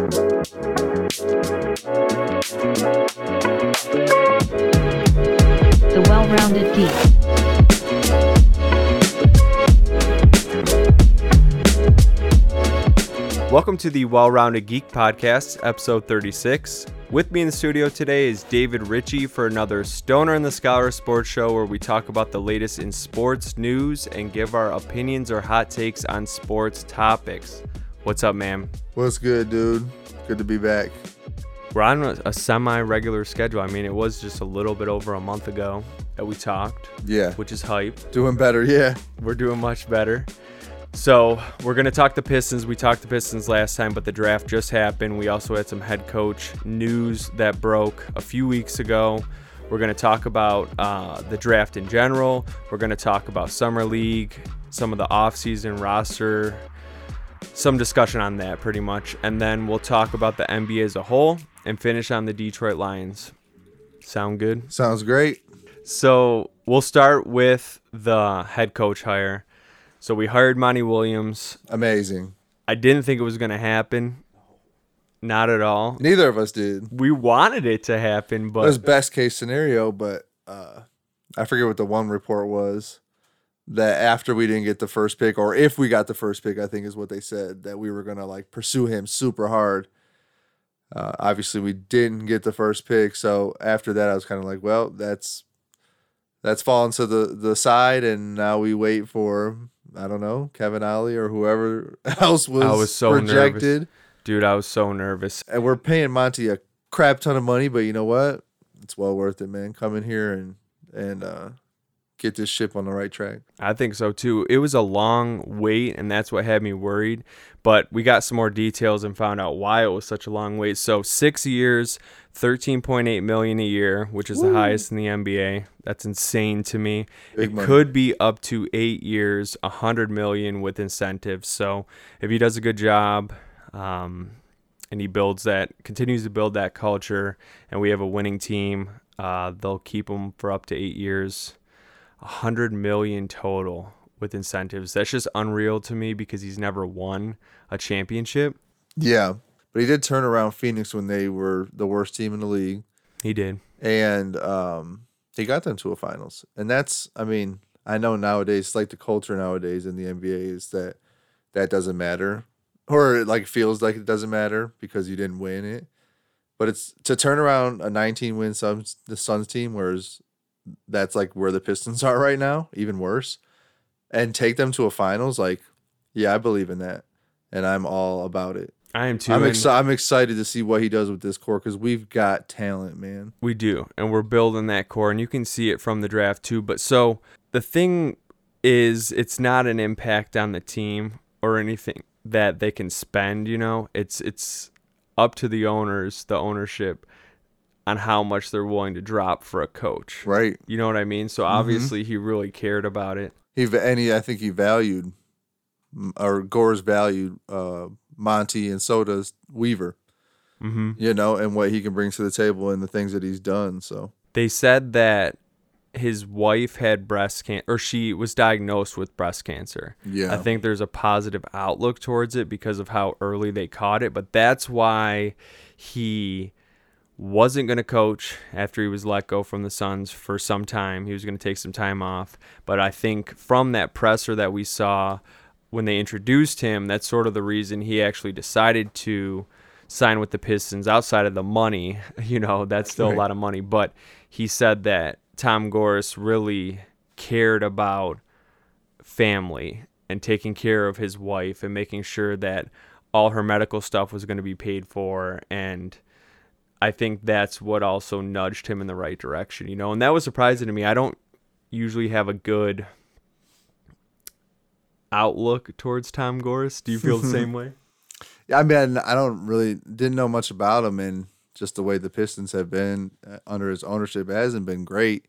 The Well-Rounded Geek. Welcome to the Well Rounded Geek Podcast, episode 36. With me in the studio today is David Ritchie for another Stoner and the Scholar Sports Show where we talk about the latest in sports news and give our opinions or hot takes on sports topics. What's up, man? What's good, dude? Good to be back. We're on a, semi regular schedule. I mean, it was just a little bit over a month ago that we talked, Yeah, which is hype. doing better. Yeah, We're doing much better. So we're gonna talk the Pistons. We talked the Pistons last time, but the draft just happened. We also had some head coach news that broke a few weeks ago. We're gonna talk about uh, the draft in general. We're gonna talk about summer league, some of the offseason roster, some discussion on that pretty much, and then we'll talk about the NBA as a whole and finish on the Detroit Lions. Sound good? sounds great. So we'll start with the head coach hire. So we hired Monty Williams. Amazing. I didn't think it was going to happen. Not at all. Neither of us did. We wanted it to happen, but It was best case scenario, but uh, I forget what the one report was. That after we didn't get the first pick, or if we got the first pick, I think is what they said that we were gonna like pursue him super hard. Uh, obviously, we didn't get the first pick, so after that, I was kind of like, well, that's that's fallen to the the side, and now we wait for I don't know Kevin Ollie or whoever else was, I was so nervous. dude, I was so nervous. and we're paying Monty a crap ton of money, but you know what? It's well worth it, man. Come in here and and uh, get this ship on the right track. I think so too. It was a long wait, and that's what had me worried. But we got some more details and found out why it was such a long wait. So six years, thirteen point eight million a year, which is the highest in the NBA. That's insane to me. Big it money. could be up to eight years, a hundred million with incentives. So if he does a good job, um, and he builds that, continues to build that culture, and we have a winning team, uh, they'll keep him for up to eight years. A hundred million total with incentives. That's just unreal to me because he's never won a championship. Yeah, but he did turn around Phoenix when they were the worst team in the league, He did. and um, he got them to a finals. And that's, I mean, I know nowadays, it's like the culture nowadays in the NBA is that that doesn't matter, or it like feels like it doesn't matter because you didn't win it. But it's to turn around a 19 win Suns the Suns team, whereas that's like where the Pistons are right now, even worse, and take them to a finals. Like, yeah, I believe in that, and I'm all about it. I am too. I'm and. I'm excited to see what he does with this core because we've got talent, man. We do, and we're building that core, and you can see it from the draft too. But so the thing is, it's not an impact on the team or anything that they can spend. You know, it's it's up to the owners, the ownership, on how much they're willing to drop for a coach. Right? You know what I mean? So obviously, he really cared about it. He and he, I think he valued, or Gores valued uh, Monty and so does Weaver. hmm You know, and what he can bring to the table and the things that he's done. So They said that his wife had breast cancer, or she was diagnosed with breast cancer. yeah, I think there's a positive outlook towards it because of how early they caught it, but that's why he wasn't going to coach after he was let go from the Suns for some time. He was going to take some time off, but I think from that presser that we saw when they introduced him, that's sort of the reason he actually decided to sign with the Pistons outside of the money. You know, that's still a lot of money, but he said that Tom Gores really cared about family and taking care of his wife and making sure that all her medical stuff was going to be paid for and I think that's what also nudged him in the right direction, you know. And that was surprising to me. I don't usually have a good outlook towards Tom Gores. Do you feel the same way? yeah. I mean, I don't really didn't know much about him, and just the way the Pistons have been uh, under his ownership hasn't been great.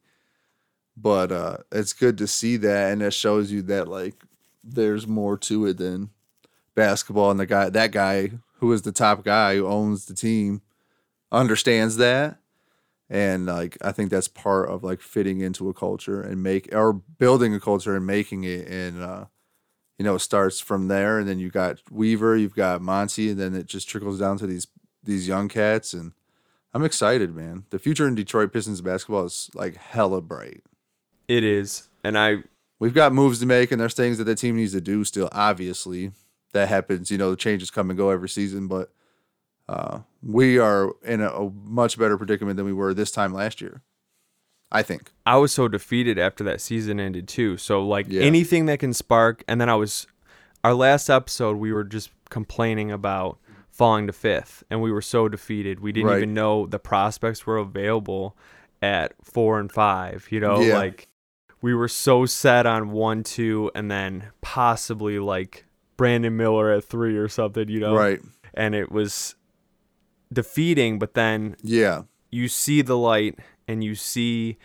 But uh, it's good to see that, and it shows you that like there's more to it than basketball. And the guy, that guy who is the top guy who owns the team, understands that, and like I think that's part of like fitting into a culture and make or building a culture and making it and uh, you know, it starts from there, and then you got Weaver, you've got Monty, and then it just trickles down to these these young cats, and I'm excited, man. The future in Detroit Pistons basketball is like hella bright. It is, and I We've got moves to make, and there's things that the team needs to do still. Obviously, that happens. You know, the changes come and go every season, but uh, we are in a, a much better predicament than we were this time last year. I think. I was so defeated after that season ended too. So like Yeah. anything that can spark and then I was our last episode we were just complaining about falling to fifth and we were so defeated. We didn't Right. even know the prospects were available at four and five, you know, Yeah. like we were so set on one, two, and then possibly like Brandon Miller at three or something, you know. Right. And it was defeating, but then Yeah. you see the light and you see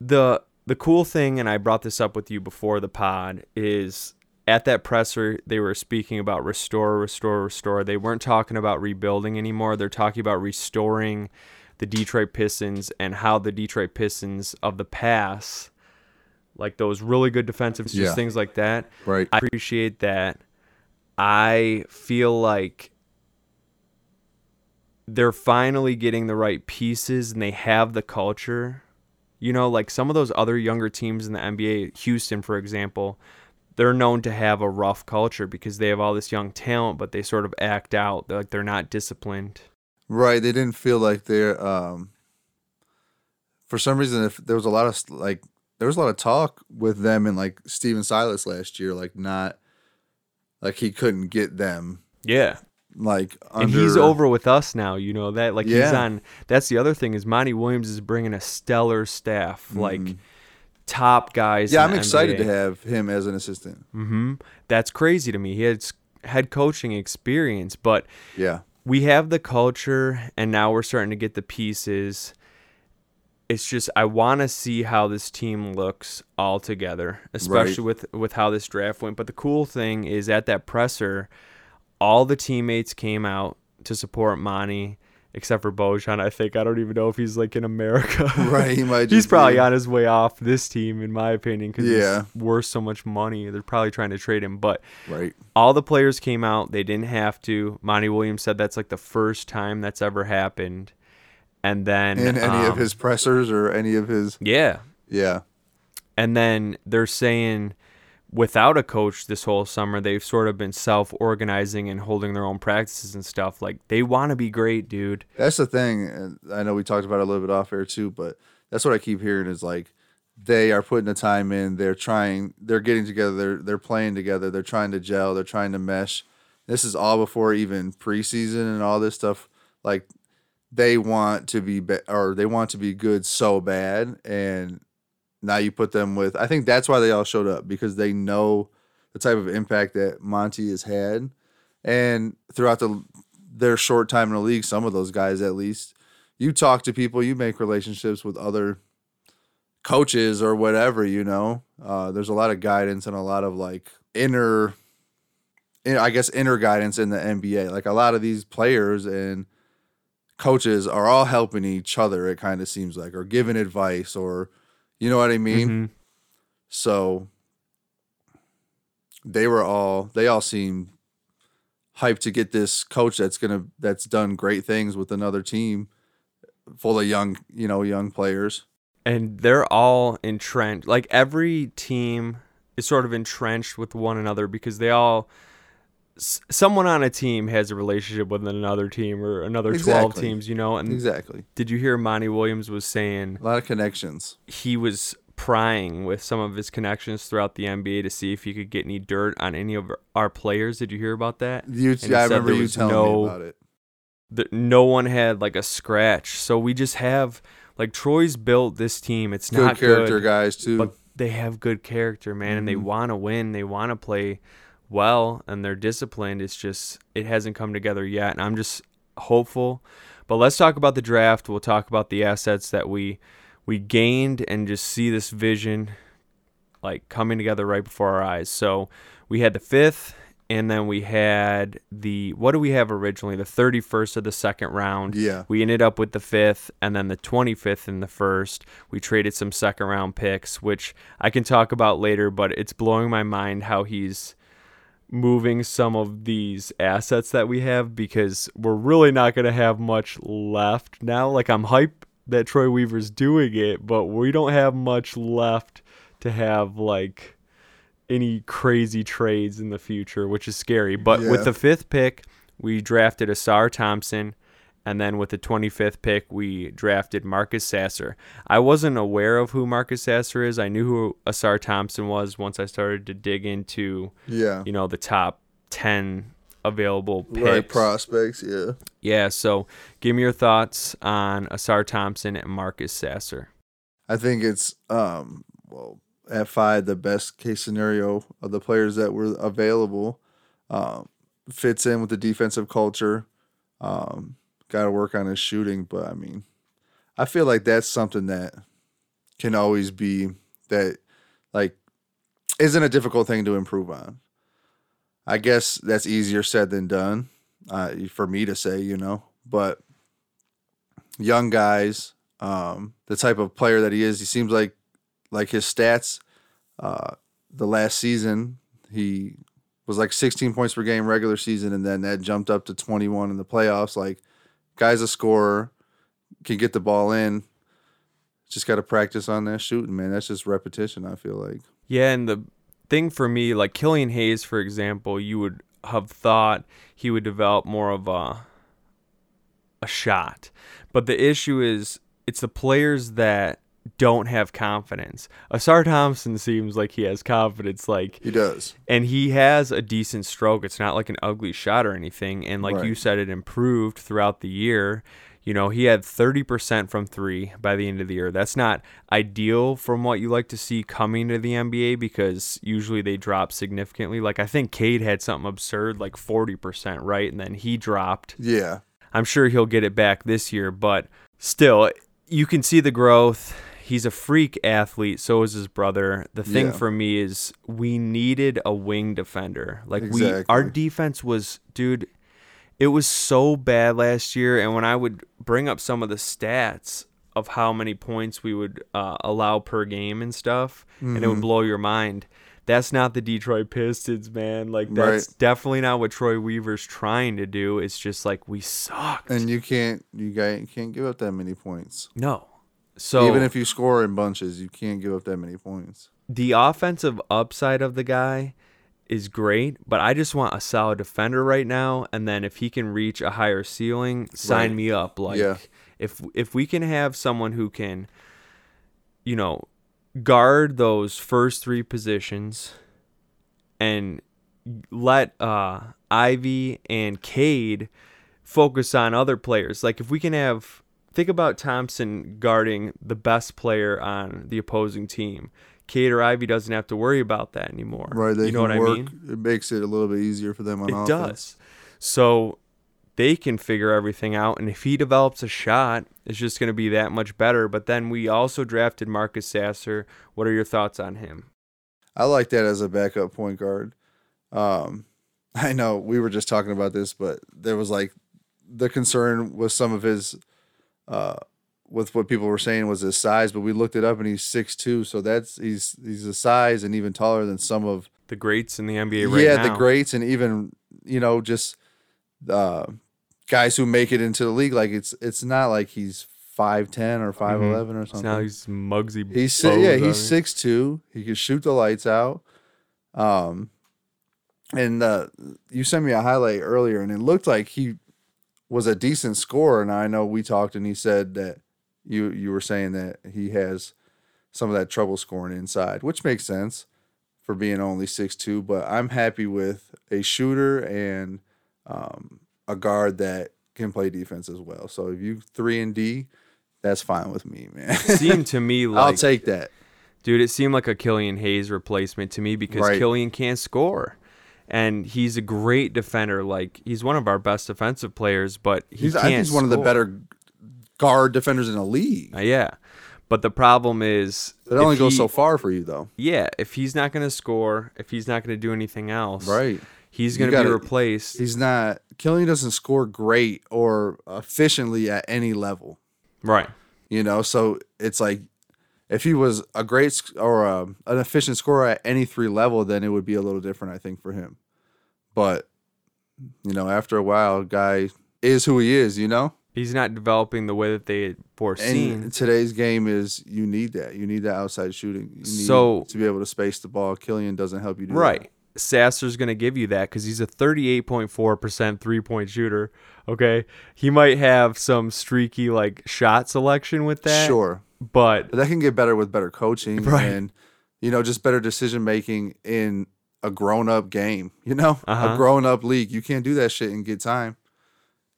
the the cool thing and I brought this up with you before the pod is at that presser they were speaking about restore restore restore they weren't talking about rebuilding anymore they're talking about restoring the Detroit Pistons and how the Detroit Pistons of the past like those really good defensive just Yeah. things like that Right. I appreciate that. I feel like they're finally getting the right pieces and they have the culture. You know, like some of those other younger teams in the NBA, Houston, for example, they're known to have a rough culture because they have all this young talent, but they sort of act out. They're like they're not disciplined. Right. They didn't feel like they're um for some reason if there was a lot of like there was a lot of talk with them and like Stephen Silas last year, like not like he couldn't get them Yeah. Like under And he's over with us now, you know that. Like he's on. That's the other thing is Monty Williams is bringing a stellar staff, like Mhm. top guys. Yeah, I'm excited to have him as an assistant. hmm That's crazy to me. He has head coaching experience, but Yeah. we have the culture, and now we're starting to get the pieces. It's just I want to see how this team looks all together, especially with with how this draft went. But the cool thing is at that presser, all the teammates came out to support Monty, except for Bojan. I think I don't even know if he's like in America. Right, he might he's probably be. on his way off this team, in my opinion, because Yeah. he's worth so much money. They're probably trying to trade him, but Right. all the players came out. They didn't have to. Monty Williams said that's like the first time that's ever happened. And then In any of um, his pressers or any of his yeah, Yeah. and then they're saying without a coach this whole summer, they've sort of been self-organizing and holding their own practices and stuff. Like they want to be great, dude. That's the thing. And I know we talked about it a little bit off air too, but that's what I keep hearing is like they are putting the time in. They're trying. They're getting together. They're they're playing together. They're trying to gel. They're trying to mesh. This is all before even preseason and all this stuff. Like they want to be, be or they want to be good so bad, and now you put them with. I think that's why they all showed up because they know the type of impact that Monty has had, and throughout the their short time in the league, some of those guys at least, you talk to people, you make relationships with other coaches or whatever, you know. Uh, there's a lot of guidance and a lot of like inner, in- I guess, inner guidance in the NBA. Like a lot of these players and coaches are all helping each other, it kind of seems like, or giving advice, or, you know what I mean? Mhm. So they were all they all seem hyped to get this coach that's gonna that's done great things with another team full of young you know young players. and they're all entrenched. Like every team is sort of entrenched with one another because they all. S- Someone on a team has a relationship with another team or another twelve Exactly. teams, you know. And Exactly, did you hear Monty Williams was saying a lot of connections. he was prying with some of his connections throughout the NBA to see if he could get any dirt on any of our players. Did you hear about that? You, he I said remember there you was telling no- me about it. that no one had like a scratch. So we just have like Troy's built this team. It's not Good not character good, guys too. but they have good character, man, and they Mhm. want to win. They want to play well, and they're disciplined. It's just it hasn't come together yet, and I'm just hopeful. But let's talk about the draft. We'll talk about the assets that we we gained, and just see this vision like coming together right before our eyes. So we had the fifth and then we had the what do we have originally? The 31st of the second round. Yeah. We ended up with the fifth, and then the 25th in the first. We traded some second round picks, which I can talk about later, but it's blowing my mind how he's moving some of these assets that we have because we're really not going to have much left now. Like I'm hype that Troy Weaver's doing it, but we don't have much left to have like any crazy trades in the future, which is scary. But Yeah. with the fifth pick, we drafted Ausar Thompson. And then with the 25th pick, we drafted Marcus Sasser. I wasn't aware of who Marcus Sasser is. I knew who Ausar Thompson was once I started to dig into, Yeah. you know, the top 10 available picks. Right prospects. Yeah. Yeah, so give me your thoughts on Ausar Thompson and Marcus Sasser. I think it's um well at five the best case scenario of the players that were available. Um, fits in with the defensive culture. Um, got to work on his shooting, but I mean, I feel like that's something that can always be that like isn't a difficult thing to improve on. I guess that's easier said than done uh, for me to say, you know, but young guys, um, the type of player that he is, he seems like like his stats. Uh, the last season, he was like 16 points per game regular season, and then that jumped up to 21 in the playoffs. Like, guy's a scorer, can get the ball in. Just got to practice on that shooting, man. That's just repetition. I feel like. Yeah, and the thing for me, like Killian Hayes, for example, you would have thought he would develop more of a a shot. But the issue is it's the players that don't have confidence. Ausar Thompson seems like he has confidence, like He does. and he has a decent stroke. It's not like an ugly shot or anything. And like you said, it improved throughout the year. You know, he had 30% from three by the end of the year. That's not ideal from what you like to see coming to the NBA because usually they drop significantly. Like I think Cade had something absurd, like 40%, right? And then he dropped. Yeah. I'm sure he'll get it back this year, but still, you can see the growth. He's a freak athlete, so is his brother. The thing Yeah. for me is we needed a wing defender. Like we our defense was dude, it was so bad last year and when I would bring up some of the stats of how many points we would uh, allow per game and stuff, and Mm-hmm. it would blow your mind. That's not the Detroit Pistons, man. Like that's Right. definitely not what Troy Weaver's trying to do. It's just like we sucked. And you can't you guys you can't give up that many points. no. So Even if you score in bunches, you can't give up that many points. the offensive upside of the guy is great, but I just want a solid defender right now. And then if he can reach a higher ceiling, sign Right. me up. Like Yeah. if if we can have someone who can, you know, guard those first three positions and let uh Ivy and Cade focus on other players. Like if we can have think about Thompson guarding the best player on the opposing team. Cade or Ivy doesn't have to worry about that anymore. Right. They you know what work. I mean? It makes it a little bit easier for them on offense. It offense. does. So they can figure everything out and if he develops a shot, it's just going to be that much better. But then we also drafted Marcus Sasser. What are your thoughts on him? I like that as a backup point guard. Um, I know we were just talking about this, but there was like the concern with some of his, uh, with what people were saying was his size, but we looked it up and he's six two, so that's he's he's a size and even taller than some of The greats in the NBA right yeah now. the greats and even you know just uh, guys who make it into the league. Like it's it's not like he's five ten or five eleven or something. now he's Muggsy. He's yeah, he's six two. He can shoot the lights out. Um, and uh, you sent me a highlight earlier, and it looked like he was a decent scorer. And I know we talked, and he said that you you were saying that he has some of that trouble scoring inside, which makes sense for being only six two. But I'm happy with a shooter and um, a guard that can play defense as well. So if you three and D, that's fine with me, man. seemed to me like I'll take that. Dude, it seemed like a Killian Hayes replacement to me because Right. Killian can't score. And he's a great defender. Like he's one of our best defensive players, but he He's, can't think he's one of the better guard defenders in the league. Uh, yeah. But the problem is It only goes he- so far for you, though. Yeah, if he's not going to score, if he's not going to do anything else, Right. He's going to be replaced. He's not. Killian doesn't score great or efficiently at any level. Right. You know, so it's like if he was a great sc- or a, an efficient scorer at any three level, then it would be a little different, I think, for him. But you know, after a while, guy is who he is. You know, He's not developing the way that they had foreseen. and today's game is you need that. You need that outside shooting. You need So- to be able to space the ball. Killian doesn't help you do Right. Sasser's going to give you that because he's a 38.4% three point shooter. Okay. He might have some streaky like shot selection with that. that. Sure, But that can get better with better coaching Right. and you know just better decision making in a grown up game. You know, Uh-huh. a grown up league. You can't do that shit and get time.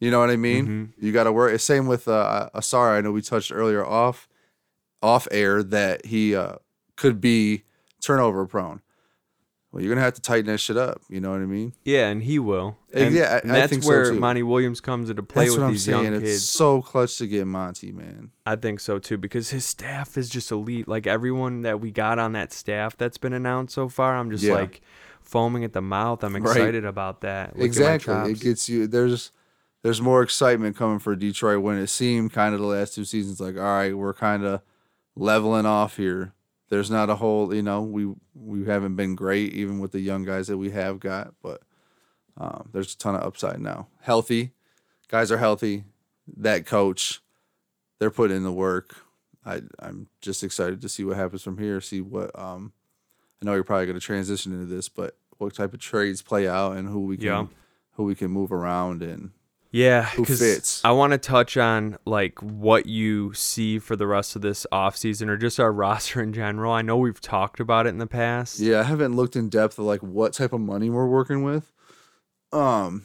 You know what I mean? Mm-hmm. You got to work. Same with uh, Asara. I know we touched earlier off off air that he uh, could be turnover prone. Well, you're gonna have to tighten that shit up. You know what I mean? yeah, and he will. Uh, And, yeah, I- and I that's think so, where too. Monty Williams comes into play That's with what I'm these saying. young It's kids. so clutch to get Monty, man. I think so too because his staff is just elite. Like everyone that we got on that staff that's been announced so far, I'm just Yeah. like foaming at the mouth. I'm Right. excited about that. Look exactly. It gets you. There's there's more excitement coming for Detroit when it seemed kind of the last two seasons like, all right, we're kind of leveling off here. There's not a whole, you know, we we haven't been great even with the young guys that we have got, but um, there's a ton of upside now. Healthy guys are healthy. That coach, they're putting in the work. I I'm just excited to see what happens from here. See what um, I know you're probably going to transition into this, but what type of trades play out and who we can Yeah. who we can move around and Yeah, because? I want to touch on like what you see for the rest of this offseason or just our roster in general. I know we've talked about it in the past. yeah, I haven't looked in depth of like what type of money we're working with. Um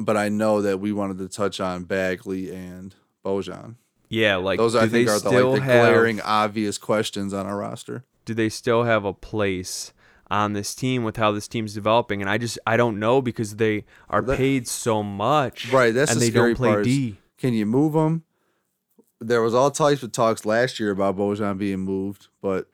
but I know that we wanted to touch on Bagley and Bojan. Yeah, like Those I think are the, still like the have glaring obvious questions on our roster. do they still have a place on this team with how this team's developing? And I just I don't know because they are That- paid so much, Right, that's and the they scary don't play part D. Can you move them? There was all types of talks last year about Bojan being moved, but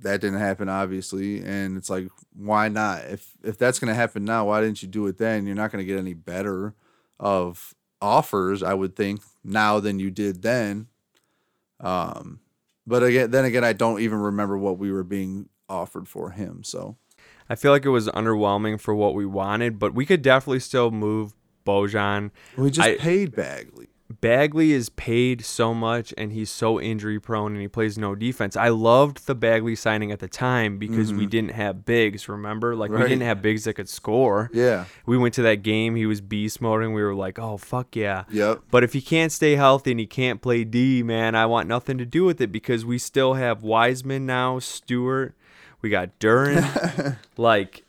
that didn't happen obviously. And it's like, why not? If if that's gonna happen now, why didn't you do it then? You're not gonna get any better of offers, I would think, now than you did then. Um, but again, then again, I don't even remember what we were being offered for him. So I feel like it was underwhelming for what we wanted, but we could definitely still move Bojan. we just I- paid Bagley. Bagley is paid so much and he's so injury prone and he plays no defense. I loved the Bagley signing at the time because we didn't have bigs, remember? Like we Mm-hmm. Didn't have bigs that could score. Yeah. We went to that game, he was beast mode and we were like, "Oh fuck yeah." Yep. But if he can't stay healthy and he can't play D, man, I want nothing to do with it because we still have Wiseman now, Stewart, we got Duren. like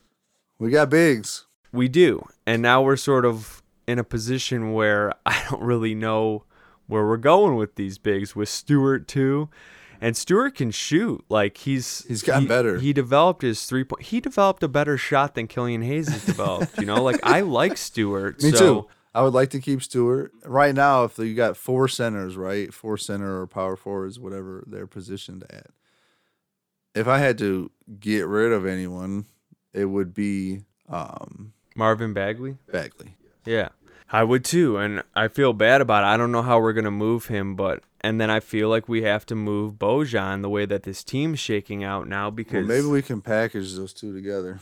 We got bigs. we do. And now we're sort of in a position where I don't really know where we're going with these bigs with Stewart too. And Stewart can shoot. Like he's He's gotten he- better. He developed his three point. He developed a better shot than Killian Hayes has developed. you know, like I like Stewart. Me so, too. I would like to keep Stewart. Right now, if you got four centers, right? Four center or power forwards, whatever they're positioned at. If I had to get rid of anyone, it would be um, Marvin Bagley. Bagley. Yeah. I would too, and I feel bad about it. I don't know how we're gonna move him, but and then I feel like we have to move Bojan the way that this team's shaking out now Well, because maybe we can package those two together.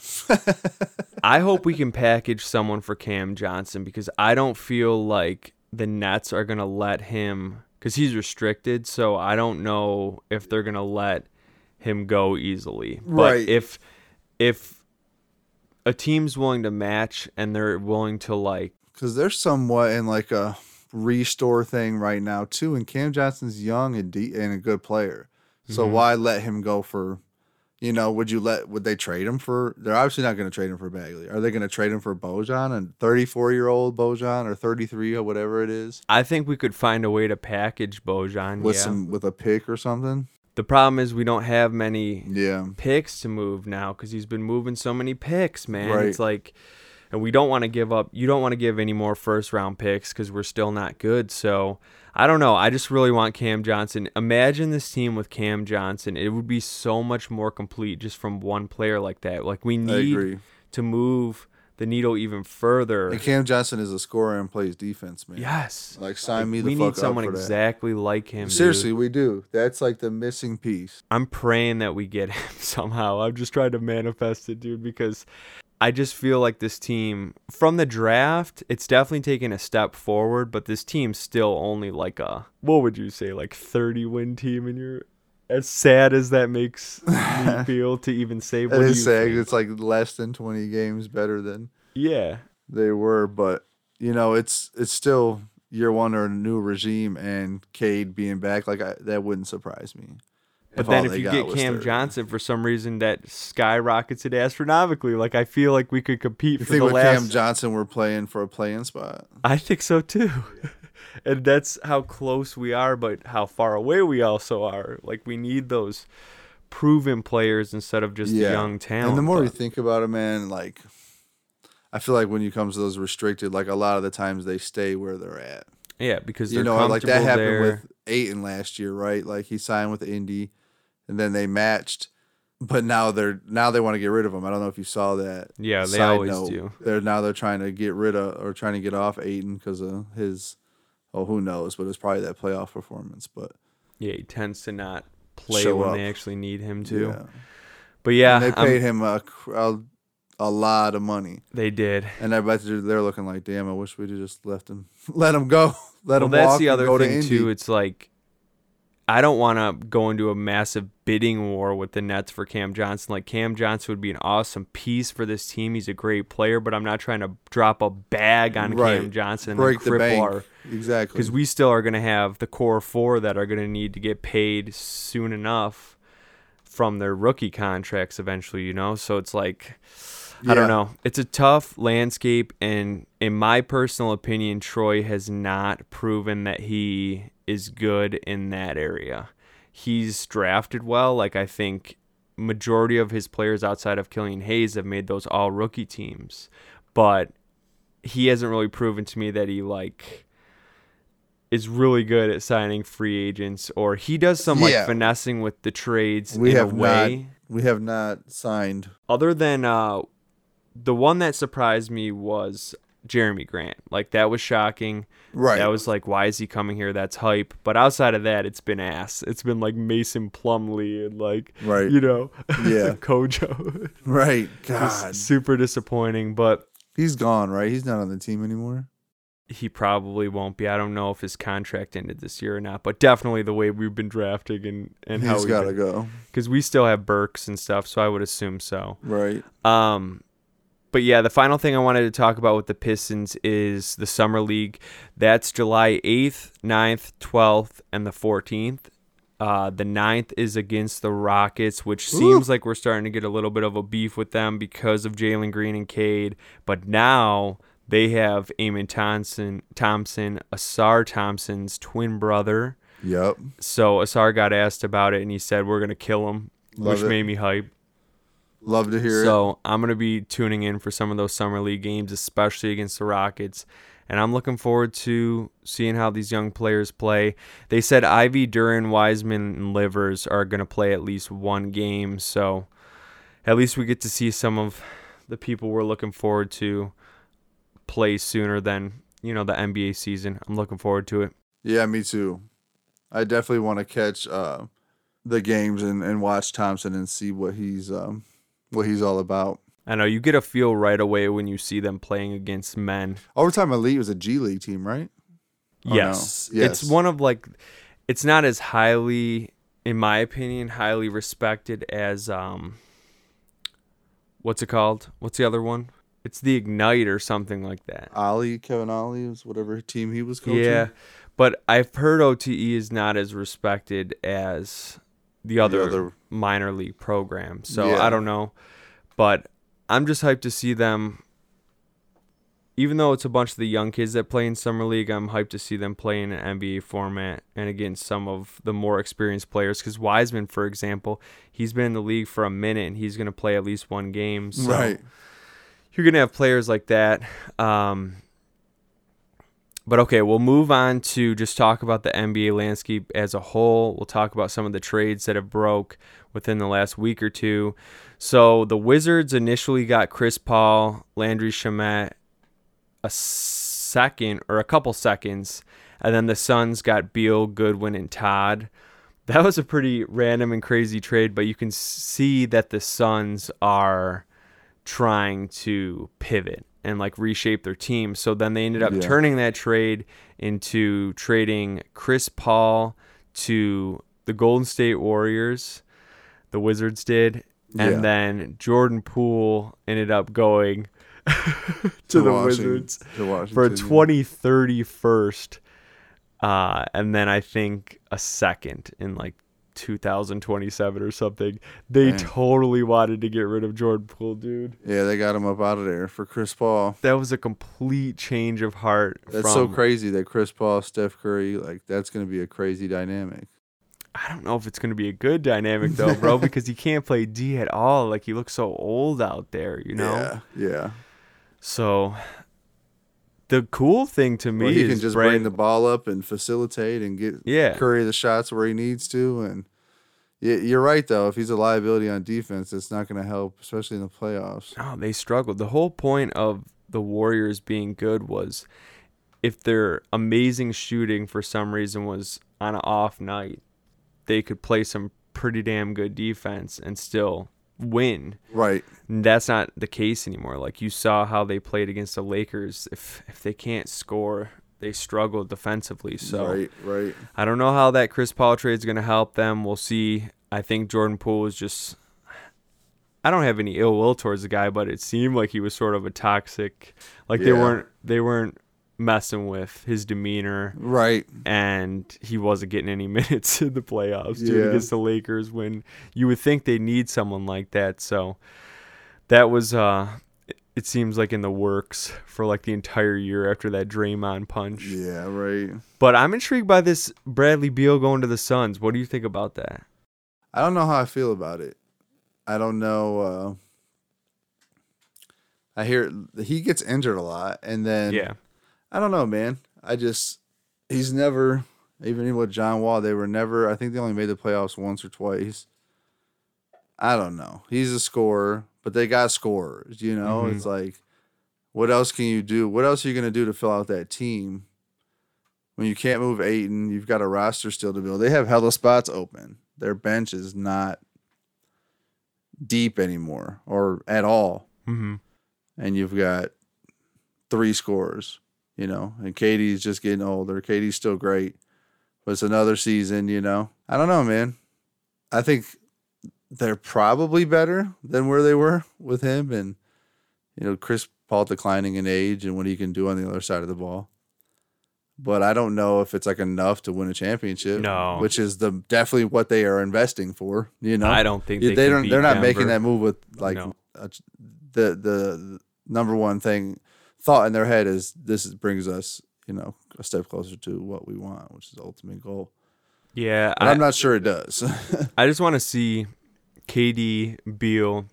I hope we can package someone for Cam Johnson because I don't feel like the Nets are gonna let him because he's restricted. So I don't know if they're gonna let him go easily. But Right. if if a team's willing to match and they're willing to like Because they're somewhat in like a restore thing right now too, and Cam Johnson's young and de- and a good player. So Mm-hmm. why let him go for? You know, would you let? Would they trade him for? They're obviously not going to trade him for Bagley. Are they going to trade him for Bojan and thirty-four-year-old Bojan or thirty-three or whatever it is I think we could find a way to package Bojan. with yeah. some with a pick or something? The problem is we don't have many Yeah, picks to move now because he's been moving so many picks, man. Right. It's like, and we don't want to give up. You don't want to give any more first round picks because we're still not good. So I don't know. I just really want Cam Johnson. Imagine this team with Cam Johnson. It would be so much more complete just from one player like that. Like we need to move the needle even further. And Cam Johnson is a scorer and plays defense, man. Yes. Like sign me the we fuck need someone up for that. exactly like him. dude. Seriously, we do. That's like the missing piece. I'm praying that we get him somehow. I'm just trying to manifest it, dude, because I just feel like this team from the draft, it's definitely taken a step forward, but this team's still only like a what would you say, like 30 win team in you're as sad as that makes me feel to even say what It is sad. think? It's like less than 20 games better than Yeah. they were, but you know, it's it's still year one or a new regime, and Cade being back, like I, that wouldn't surprise me. But all then if you get Cam 30. Johnson for some reason that skyrockets it astronomically, like I feel like we could compete you for think the with last Cam Johnson, we're playing for a playing spot? I think so too. And that's how close we are, but how far away we also are. Like we need those proven players instead of just young talent. And the more you think about it, man, like I feel like when you come to those restricted, like a lot of the times they stay where they're at. yeah, because you know, like that happened there. with Ayton last year, right? Like he signed with Indy, and then they matched, but now they're now they want to get rid of him. I don't know if you saw that. Yeah, they Side always note, do. They're now they're trying to get rid of or trying to get off Ayton because of his. Oh, who knows? But it's probably that playoff performance. But Yeah, he tends to not play when up. they actually need him to. yeah, But yeah, and they paid him a, a a lot of money, they did. and I bet they're looking like, damn, I wish we'd have just left him, let him go, let well, him that's walk the other thing too. It's like I don't want to go into a massive bidding war with the Nets for Cam Johnson. Like Cam Johnson would be an awesome piece for this team. He's a great player, but I'm not trying to drop a bag on Cam Right. Johnson and Break the cripple bank. our exactly. because we still are going to have the core four that are going to need to get paid soon enough from their rookie contracts eventually, you know? So it's like, I don't know. It's a tough landscape. And in my personal opinion, Troy has not proven that he is good in that area. He's drafted well. Like, I think majority of his players outside of Killian Hayes have made those all rookie teams. But he hasn't really proven to me that he, like, is really good at signing free agents or he does some like Yeah. finessing with the trades we in have a way not we have not signed. other than uh the one that surprised me was Jerami Grant. Like that was shocking. Right. That was like, why is he coming here? That's hype. But outside of that, it's been ass. It's been like Mason Plumlee and like Right. you know, Yeah. Kojo. Right. God. super disappointing. But He's gone, right? He's not on the team anymore. he probably won't be. I don't know if his contract ended this year or not, but definitely the way we've been drafting and and how He's got to go. because we still have Burks and stuff, so I would assume so. Right. Um, but yeah, the final thing I wanted to talk about with the Pistons is the Summer League. That's July 8th, 9th, 12th, and the 14th. Uh, the 9th is against the Rockets, which seems like we're starting to get a little bit of a beef with them because of Jalen Green and Cade. But now they have Amen Thompson, Thompson, Ausar Thompson's twin brother. Yep. So Ausar got asked about it, and he said, "We're gonna kill him," Love which it. made me hype. Love to hear it. So I'm gonna be tuning in for some of those summer league games, especially against the Rockets, and I'm looking forward to seeing how these young players play. They said Ivy, Duren, Wiseman, and Livers are gonna play at least one game, so at least we get to see some of the people we're looking forward to play sooner than you know the NBA season. I'm looking forward to it. Yeah, me too. I definitely want to catch uh, the games and, and watch Thompson and see what he's um, what he's all about. I know you get a feel right away when you see them playing against men. Overtime Elite was a G League team, right? Oh, no. yes. Yes. It's one of like it's not as highly in my opinion highly respected as um what's it called? What's the other one? It's the Ignite or something like that. Ollie, Kevin Ollie was whatever team he was coaching. Yeah. But I've heard OTE is not as respected as the other, other- minor league program. So Yeah. I don't know. But I'm just hyped to see them even though it's a bunch of the young kids that play in summer league, I'm hyped to see them play in an NBA format and against some of the more experienced players. Because Wiseman, for example, he's been in the league for a minute and he's going to play at least one game. So Right. you're going to have players like that. Um, But okay, we'll move on to just talk about the NBA landscape as a whole. We'll talk about some of the trades that have broke within the last week or two. So the Wizards initially got Chris Paul, Landry Shamet, a second or a couple seconds, and then the Suns got Beal, Goodwin, and Todd. That was a pretty random and crazy trade, but you can see that the Suns are trying to pivot and like reshape their team. So then they ended up Yeah. turning that trade into trading Chris Paul to the Golden State Warriors. The Wizards did. And Yeah. then Jordan Poole ended up going to, To the Washington- Wizards to for a Washington, yeah. 2030 first. Uh, and then I think a second in like 2027 or something. They Dang. totally wanted to get rid of Jordan Poole, dude. Yeah, they got him up out of there for Chris Paul. That was a complete change of heart. That's so crazy that Chris Paul, Steph Curry, like that's going to be a crazy dynamic. I don't know if it's going to be a good dynamic though, bro, because he can't play D at all. Like he looks so old out there, you know. Yeah, yeah. So the cool thing to me Well, he is can just bring the ball up and facilitate and get Yeah. Curry the shots where he needs to. And you're right though. If he's a liability on defense, it's not going to help, especially in the playoffs. Oh, they struggled. The whole point of the Warriors being good was if their amazing shooting for some reason was on an off night, they could play some pretty damn good defense and still win. Right. And that's not the case anymore. Like you saw how they played against the Lakers. If if they can't score, they struggle defensively. So right. Right. I don't know how that Chris Paul trade is going to help them. We'll see. I think Jordan Poole is just. I don't have any ill will towards the guy, but it seemed like he was sort of a toxic. Like they weren't they weren't messing with his demeanor, Right. and he wasn't getting any minutes in the playoffs dude, against the Lakers. When you would think they need someone like that, so that was. uh It seems like in the works for like the entire year after that Draymond punch. Yeah. Right. But I'm intrigued by this Bradley Beal going to the Suns. What do you think about that? I don't know how I feel about it. I don't know. Uh, I hear he gets injured a lot, and then yeah. I don't know, man. I just he's never even with John Wall. They were never. I think they only made the playoffs once or twice. I don't know. He's a scorer, but they got scorers. You know, Mhm. it's like, what else can you do? What else are you gonna do to fill out that team? When you can't move Ayton, you've got a roster still to build. They have hella spots open. Their bench is not deep anymore or at all Mm-hmm. and you've got three scores, you know, and KD's just getting older. KD's still great, but it's another season, you know. I don't know, man. I think they're probably better than where they were with him and, you know, Chris Paul declining in age and what he can do on the other side of the ball. But I don't know if it's like enough to win a championship. No. which is the definitely what they are investing for. You know, I don't think they, they don't. They're not making that move with like No. a, the the number one thing thought in their head is this brings us you know a step closer to what we want, which is the ultimate goal. Yeah, I, I'm not sure it does. I just want to see KD, Beal,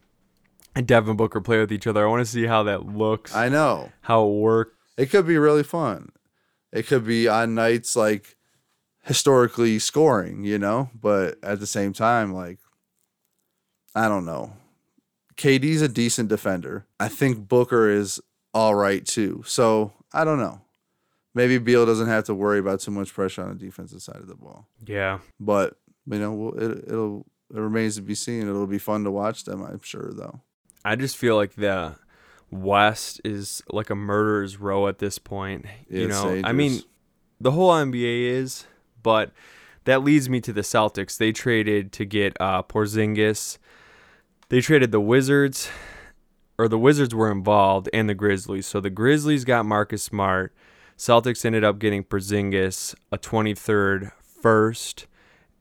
and Devin Booker play with each other. I want to see how that looks, I know how it works. it could be really fun. It could be on nights like historically scoring, you know, but at the same time, like I don't know. KD's a decent defender. I think Booker is all right too. So I don't know. Maybe Beal doesn't have to worry about too much pressure on the defensive side of the ball. Yeah, But you know, it, it'll it remains to be seen. It'll be fun to watch them. I'm sure though. I just feel like the West is like a murderer's row at this point. you It's know, I mean, the whole NBA is, but that leads me to the Celtics. They traded to get uh, Porzingis. They traded the Wizards, or the Wizards were involved, and the Grizzlies. So the Grizzlies got Marcus Smart. Celtics ended up getting Porzingis, a 23rd first,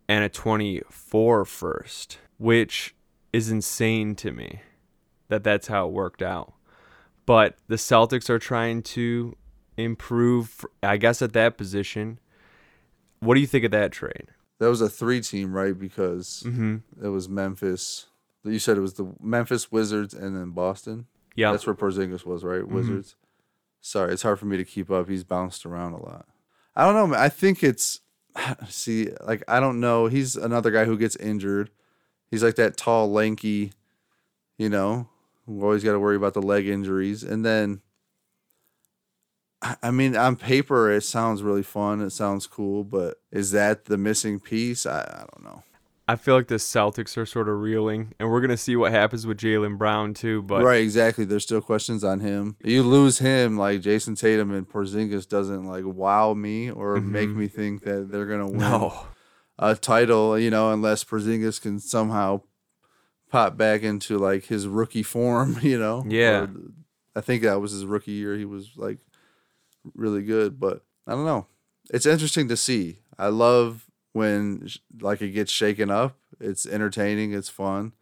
and a 24 first, which is insane to me that that's how it worked out. But the Celtics are trying to improve, I guess, at that position. What do you think of that trade? That was a three team, right? Because Mm-hmm. it was Memphis. You said it was the Memphis Wizards and then Boston. Yeah. That's where Porzingis was, right? Mhm. Wizards. Sorry, it's hard for me to keep up. He's bounced around a lot. I don't know. Man. I think it's see, like I don't know. He's another guy who gets injured. He's like that tall, lanky, you know, who always got to worry about the leg injuries. And then, I I mean, on paper, it sounds really fun. It sounds cool, but is that the missing piece? I, I don't know. I feel like the Celtics are sort of reeling, and we're gonna see what happens with Jaylen Brown too. But right, exactly. There's still questions on him. You lose him, like Jayson Tatum and Porzingis doesn't like wow me or mm-hmm. make me think that they're gonna win no, a title. You know, unless Porzingis can somehow pop back into like his rookie form. You know, Yeah. Or- I think that was his rookie year. He was like really good, but I don't know. It's interesting to see. I love when like it gets shaken up. It's entertaining. It's fun.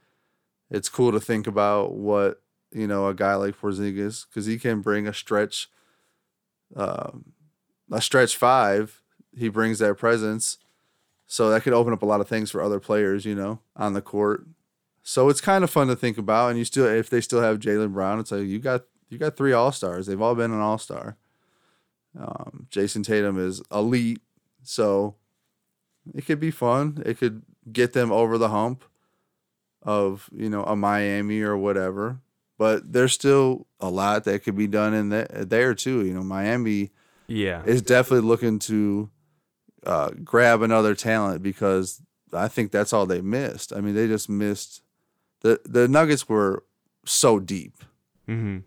It's cool to think about what you know a guy like Porzingis because he can bring a stretch, um, a stretch five. He brings that presence, so that could open up a lot of things for other players. You know, on the court. So it's kind of fun to think about. And you still, if they still have Jaylen Brown, it's like you got you got three All Stars. They've all been an All Star. Um, Jayson Tatum is elite, so it could be fun. It could get them over the hump of you know a Miami or whatever. But there's still a lot that could be done in the, there too. You know, Miami yeah, is definitely looking to uh, grab another talent because I think that's all they missed. I mean, they just missed the the Nuggets were so deep hmm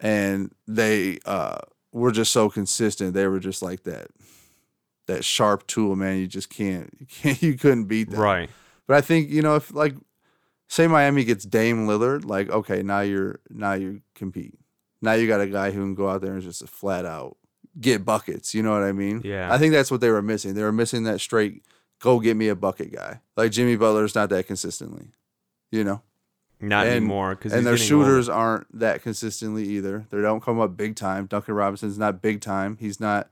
and they uh, were just so consistent. They were just like that that sharp tool, man. You just can't you can't you couldn't beat that. right. But I think you know if like say Miami gets Dame Lillard, like okay, now you're now you compete. Now you got a guy who can go out there and just flat out get buckets. You know what I mean? Yeah. I think that's what they were missing. They were missing that straight go get me a bucket guy. Like Jimmy Butler's not that consistently. You know, Not And- anymore because and their shooters aren't that consistently either. They don't come up big time. Duncan Robinson's not big time. He's not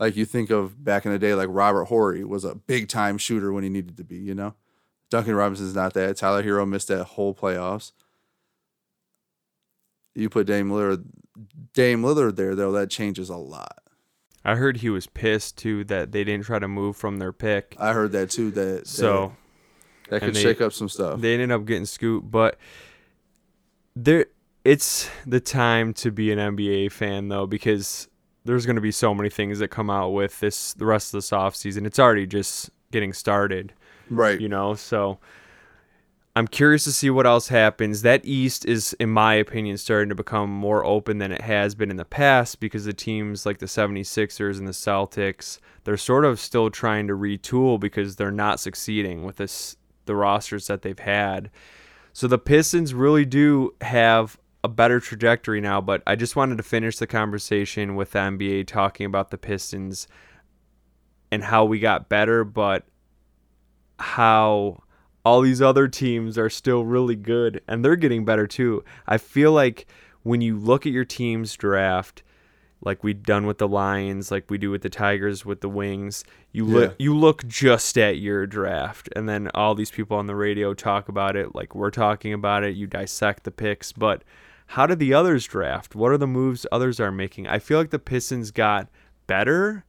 like you think of back in the day, like Robert Horry was a big time shooter when he needed to be. You know, Duncan Robinson's not that. Tyler Herro missed that whole playoffs. You put Dame Lillard, Dame Lillard there though, that changes a lot. I heard he was pissed too that they didn't try to move from their pick. I heard that too. That So that, that could they- shake up some stuff. they ended up getting scooped, but there it's the time to be an NBA fan though because there's going to be so many things that come out with this the rest of this offseason. It's already just getting started, right. you know. So I'm curious to see what else happens. That East is in my opinion starting to become more open than it has been in the past because the teams like the 76ers and the Celtics, they're sort of still trying to retool because they're not succeeding with this the rosters that they've had. So the Pistons really do have a better trajectory now, but I just wanted to finish the conversation with the NBA talking about the Pistons and how we got better, but how all these other teams are still really good and they're getting better too. I feel like when you look at your team's draft, like we've done with the Lions, like we do with the Tigers with the Wings, you Yeah. look you look just at your draft and then all these people on the radio talk about it like we're talking about it, you dissect the picks, but how did the others draft? What are the moves others are making? I feel like the Pistons got better,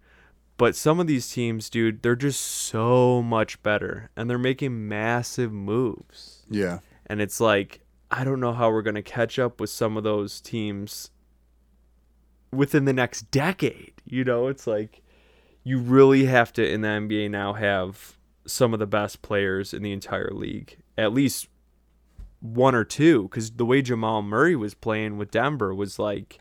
but some of these teams, dude, they're just so much better and they're making massive moves. Yeah. And it's like, I don't know how we're going to catch up with some of those teams within the next decade. You know, it's like you really have to, in the NBA now, have some of the best players in the entire league. At least one or two. Because the way Jamal Murray was playing with Denver was like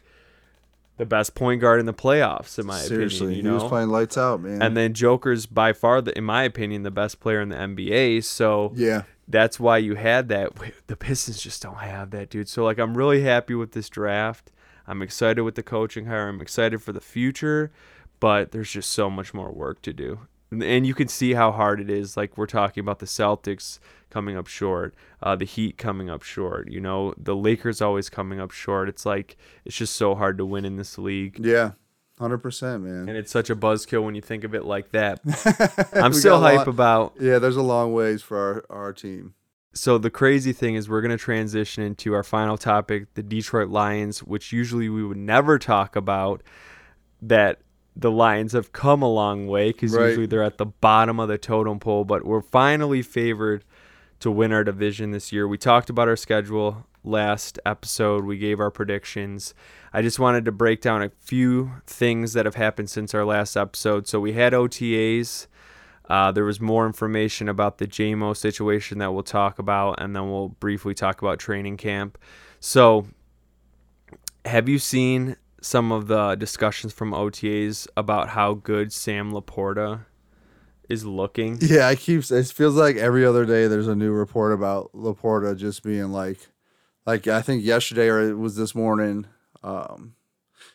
the best point guard in the playoffs, in my Seriously, opinion. You he was playing lights out, man. And then Joker's by far, the, in my opinion, the best player in the NBA. So yeah, that's why you had that. The Pistons just don't have that, dude. So like, I'm really happy with this draft. I'm excited with the coaching hire. I'm excited for the future, but there's just so much more work to do. And- you can see how hard it is. Like we're talking about the Celtics coming up short, uh, the Heat coming up short. You know, the Lakers always coming up short. It's like it's just so hard to win in this league. yeah, hundred percent, man. And it's such a buzzkill when you think of it like that. I'm still hype lot- about Yeah, there's a long ways for our, our team. So the crazy thing is we're going to transition into our final topic, the Detroit Lions, which usually we would never talk about that the Lions have come a long way cuz Right. usually they're at the bottom of the totem pole, but we're finally favored to win our division this year. We talked about our schedule last episode. We gave our predictions. I just wanted to break down a few things that have happened since our last episode. So we had OTAs. Uh, there was more information about the Jamo situation that we'll talk about, and then we'll briefly talk about training camp. So, have you seen some of the discussions from OTAs about how good Sam LaPorta is looking? Yeah, I keep. It feels like every other day there's a new report about Laporta just being like, like I think yesterday or it was this morning. Um,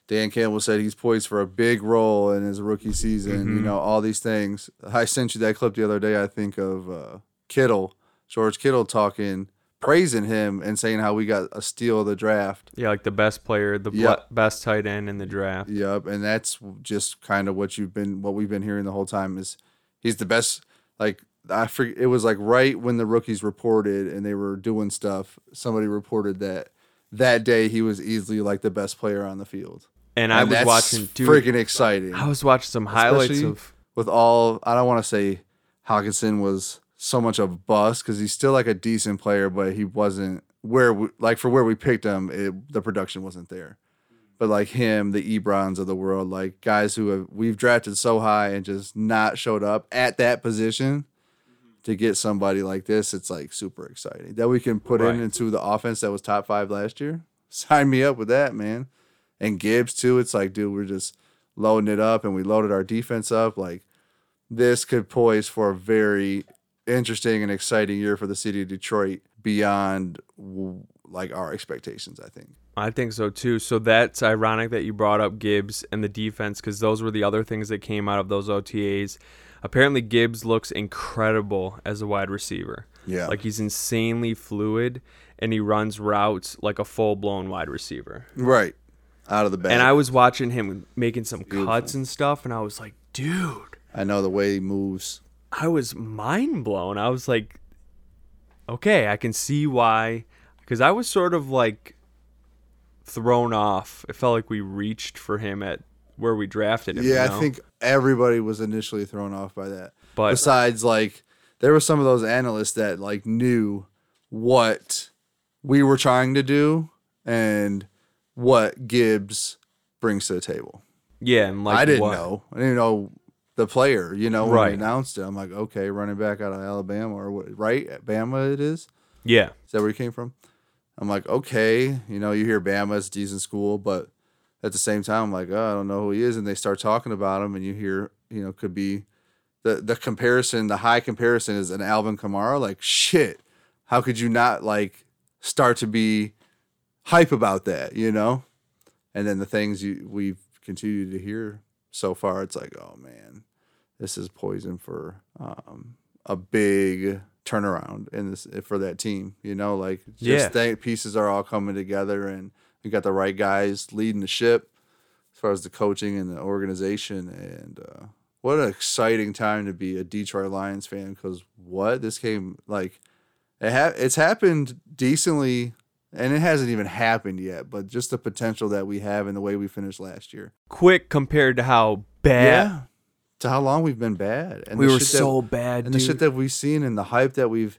Dan Campbell said he's poised for a big role in his rookie season. You know all these things. I sent you that clip the other day. I think of uh, Kittle, George Kittle talking, praising him and saying how we got a steal of the draft. Yeah, like the best player, the ble- best tight end in the draft. Yep, and that's just kind of what you've been, what we've been hearing the whole time is he's the best. Like I forget, it was like right when the rookies reported and they were doing stuff. Somebody reported that that day he was easily like the best player on the field. And I was watching, dude. freaking exciting. I was watching some highlights Especially of. with all, I don't want to say Hockenson was so much of a bust because he's still like a decent player, but he wasn't where we, like for where we picked him, it, the production wasn't there. But like him, the Ebrons of the world, like guys who have we've drafted so high and just not showed up at that position to get somebody like this, it's like super exciting that we can put Right. in into the offense that was top five last year. Sign me up with that, man. And Gibbs too. It's like, dude, we're just loading it up, and we loaded our defense up. Like this could poise for a very interesting and exciting year for the city of Detroit beyond like our expectations. I think. I think so too. So that's ironic that you brought up Gibbs and the defense because those were the other things that came out of those OTAs. Apparently, Gibbs looks incredible as a wide receiver. Yeah. Like he's insanely fluid and he runs routes like a full blown wide receiver. Right. Out of the bag. And I was watching him making some Beautiful. cuts and stuff, and I was like, dude, I know the way he moves. I was mind blown. I was like, okay, I can see why. Because I was sort of like thrown off. It felt like we reached for him at where we drafted him. you Yeah, know? I think everybody was initially thrown off by that. But- besides, like, there were some of those analysts that like knew what we were trying to do and what Gibbs brings to the table. Yeah, and like I didn't what- know. I didn't know the player. You know, when Right. announced it, I'm like, okay, running back out of Alabama or what? Right, Bama it is. Yeah, Is that where he came from? I'm like, okay, you know, you hear Bama, it's a decent school, but at the same time, I'm like, oh, I don't know who he is, and they start talking about him, and you hear, you know, could be the the comparison, the high comparison is an Alvin Kamara. Like, shit, how could you not like start to be hype about that, you know? And then the things you we've continued to hear so far, it's like, oh man, this is poison for um, a big turnaround in this for that team. You know, like Yeah. just the pieces are all coming together, and we got the right guys leading the ship as far as the coaching and the organization. And uh, what an exciting time to be a Detroit Lions fan because what this came like it ha- it's happened decently. And it hasn't even happened yet, but just the potential that we have in the way we finished last year. quick compared to how bad To how long we've been bad. And we were shit that- so bad, and dude. the shit that we've seen and the hype that we've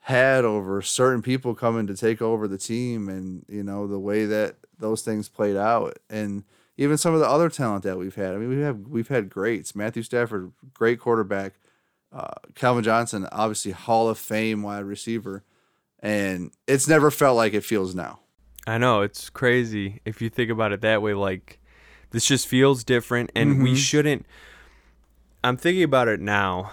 had over certain people coming to take over the team and you know the way that those things played out and even some of the other talent that we've had. I mean, we have we've had greats. Matthew Stafford, great quarterback. Uh, Calvin Johnson, obviously Hall of Fame wide receiver, and it's never felt like it feels now. I know it's crazy if you think about it that way. Like this just feels different, and we Mhm. shouldn't. I'm thinking about it now.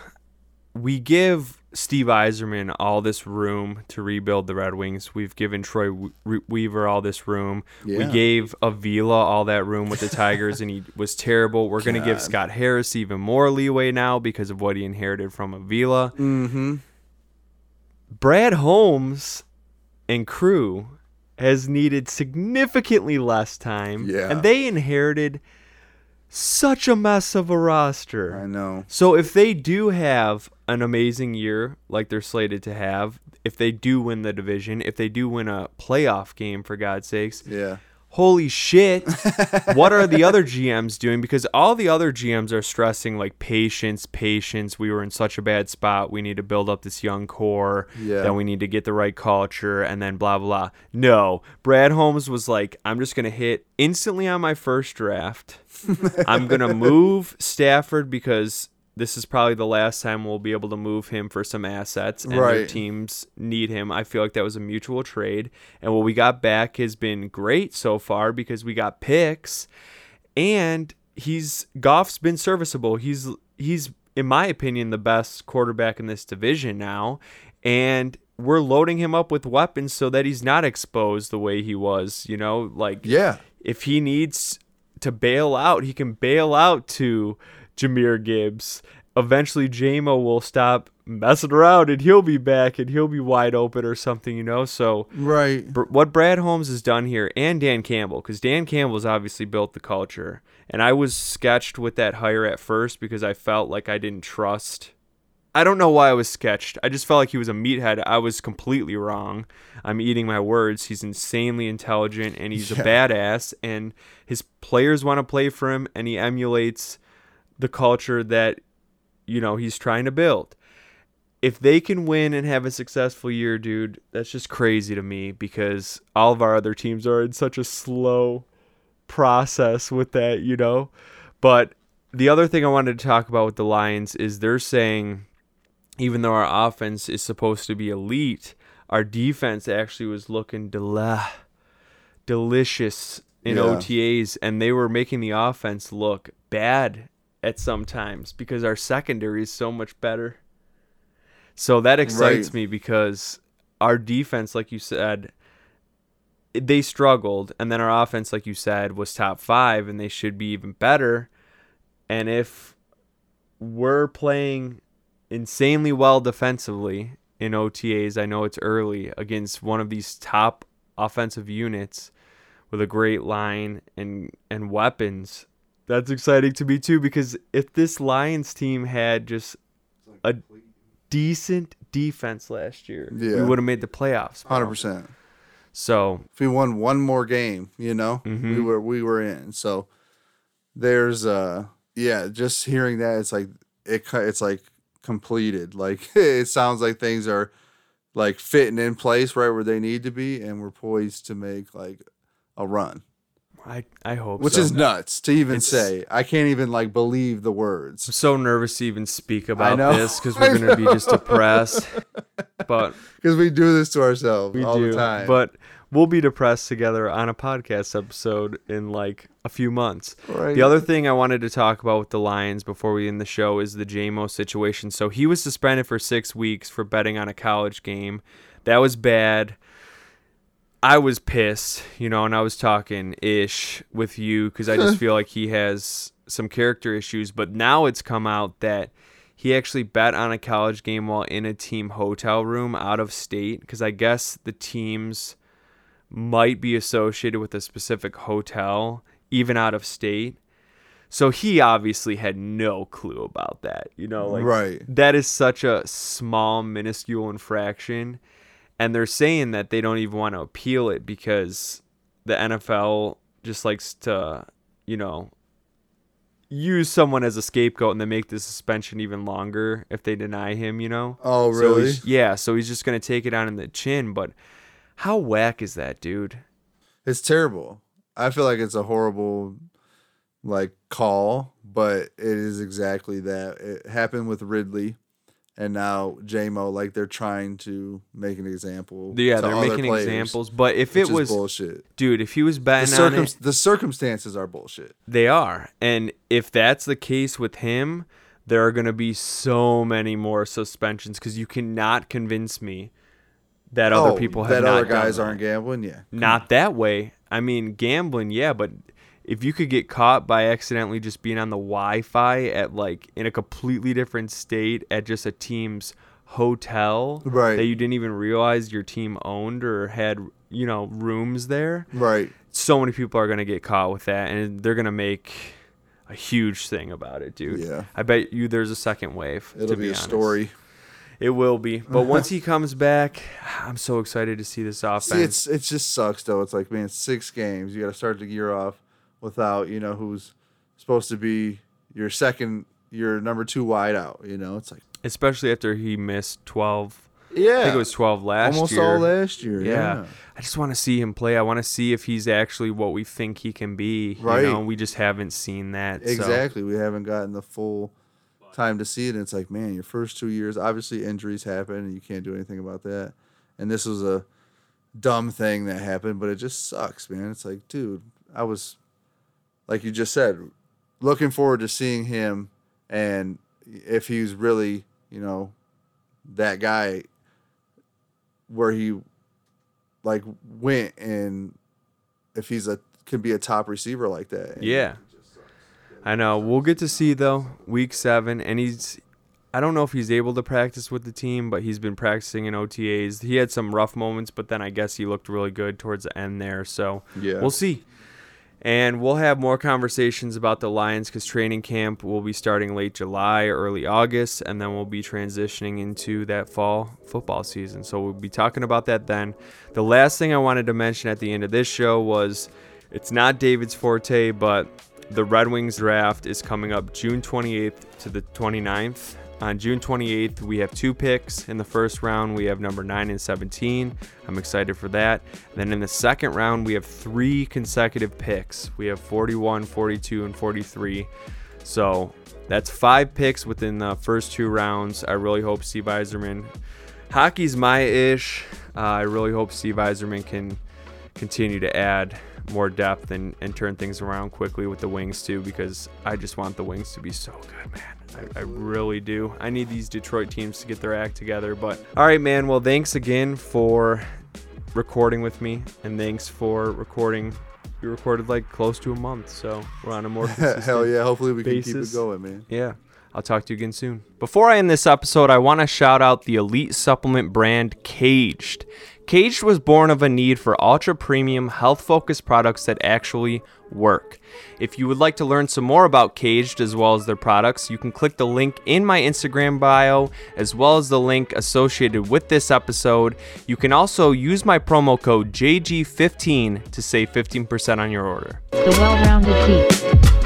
We give Steve Yzerman all this room to rebuild the Red Wings. We've given Troy Weaver all this room. We gave Avila all that room with the Tigers, and he was terrible. We're going to give Scott Harris even more leeway now because of what he inherited from Avila. Mm-hmm. Brad Holmes and crew has needed significantly less time. Yeah. And they inherited such a mess of a roster. I know. So if they do have an amazing year like they're slated to have, if they do win the division, if they do win a playoff game for God's sakes, Yeah. Holy shit, what are the other GMs doing? Because all the other GMs are stressing like patience, patience. We were in such a bad spot. We need to build up this young core. Yeah. Then we need to get the right culture and then blah, blah, blah. No, Brad Holmes was like, I'm just going to hit instantly on my first draft. I'm going to move Stafford because this is probably the last time we'll be able to move him for some assets and their Right. teams need him. I feel like that was a mutual trade. And what we got back has been great so far because we got picks and he's Goff's been serviceable. He's he's in my opinion the best quarterback in this division now and we're loading him up with weapons so that he's not exposed the way he was, you know, like Yeah. if he needs to bail out, he can bail out to Jahmyr Gibbs. Eventually, Jamo will stop messing around and he'll be back and he'll be wide open or something, you know? So, Right. Br- what Brad Holmes has done here and Dan Campbell, because Dan Campbell's obviously built the culture. And I was sketched with that hire at first because I felt like I didn't trust. I don't know why I was sketched. I just felt like he was a meathead. I was completely wrong. I'm eating my words. He's insanely intelligent and he's a badass. And his players want to play for him and he emulates the culture that, you know, he's trying to build if they can win and have a successful year, dude, that's just crazy to me because all of our other teams are in such a slow process with that, you know. But the other thing I wanted to talk about with the Lions is they're saying even though our offense is supposed to be elite, our defense actually was looking del- delicious in Yeah. OTAs and they were making the offense look bad at some times because our secondary is so much better. So that excites Right. me because our defense, like you said, they struggled, and then our offense, like you said, was top five, and they should be even better. And if we're playing insanely well defensively in OTAs, I know it's early against one of these top offensive units with a great line and and weapons. That's exciting to me too because if this Lions team had just a decent defense last year, we would have made the playoffs. Hundred percent. So If we won one more game, you know, we Mhm. were we were in. So there's uh yeah, just hearing that it's like it it's like completed. Like it sounds like things are like fitting in place right where they need to be, and we're poised to make like a run, I I hope which so. is nuts to even It's- say. I can't even like believe the words I'm so nervous to even speak about this because we're gonna be just depressed. But because we do this to ourselves we all do. the time. But we'll be depressed together on a podcast episode in like a few months. Right. The other thing I wanted to talk about with the Lions before we end the show is the Jamo situation. So he was suspended for six weeks for betting on a college game. That was bad. I was pissed, you know, and I was talking ish with you because I just feel like he has some character issues. But now it's come out that he actually bet on a college game while in a team hotel room out of state because I guess the teams might be associated with a specific hotel, even out of state. So he obviously had no clue about that, you know, like Right. that is such a small, minuscule infraction. And they're saying that they don't even want to appeal it because the NFL just likes to, you know, use someone as a scapegoat and then make the suspension even longer if they deny him, you know? oh really? he's- yeah, so he's just going to take it on in the chin. But how whack is that, dude? It's terrible. I feel like it's a horrible like call, but it is exactly that. It happened with Ridley and now Jamo like they're trying to make an example. Yeah, they're other making players, examples. But if it was, bullshit. dude, if he was The, betting on circum- it, the circumstances are bullshit. They are. And if that's the case with him, there are going to be so many more suspensions because you cannot convince me that other Oh, people have that other guys aren't gambling. Yeah, Not that way. I mean, gambling, yeah, but if you could get caught by accidentally just being on the Wi-Fi at like in a completely different state at just a team's hotel Right. that you didn't even realize your team owned or had, you know, rooms there, right. so many people are going to get caught with that and they're going to make a huge thing about it, dude. Yeah. I bet you there's a second wave. It'll to be, a honest. story. It will be. But once he comes back, I'm so excited to see this offense. See, it's it just sucks though. It's like man, six games. You got to start the year off without you know who's supposed to be your second, your number two wide out. You know, it's like Especially after he missed 12. yeah, I think it was 12 last almost year. all last year. Yeah. Yeah, I just want to see him play. I want to see if he's actually what we think he can be. Right. You know, we just haven't seen that. so- exactly. We haven't gotten the full time to see it. And it's like man, your first two years, obviously injuries happen, and you can't do anything about that. And this was a dumb thing that happened, but it just sucks, man. It's like, dude, I was like you just said, looking forward to seeing him and if he's really, you know, that guy where he like went and if he's a could be a top receiver like that. Yeah. I know. We'll get to see though week 7 and he's I don't know if he's able to practice with the team, but he's been practicing in OTAs. He had some rough moments, but then I guess he looked really good towards the end there. So Yeah. we'll see. And we'll have more conversations about the Lions because training camp will be starting late July, early August, and then we'll be transitioning into that fall football season. So we'll be talking about that then. The last thing I wanted to mention at the end of this show was it's not David's forte, but the Red Wings draft is coming up June 28th to the 29th. On June 28th, we have two picks. In the first round, we have number 9 and 17. I'm excited for that. Then in the second round, we have three consecutive picks. We have 41, 42, and 43. So that's five picks within the first two rounds. I really hope Steve Yzerman. Hockey's my ish. Uh, I really hope Steve Yzerman can continue to add more depth and, and turn things around quickly with the wings too because I just want the wings to be so good, man. I, I really do. I need these Detroit teams to get their act together. But all right, man. Well, thanks again for recording with me, and thanks for recording. We recorded like close to a month, so we're on a more consistent Hell yeah. Hopefully we can keep it going, man. yeah. I'll talk to you again soon. Before I end this episode, I want to shout out the elite supplement brand Kaged. Kaged was born of a need for ultra premium, health focused products that actually work. If you would like to learn some more about Kaged as well as their products, you can click the link in my Instagram bio as well as the link associated with this episode. You can also use my promo code JG15 to save 15% on your order. The well-rounded geek.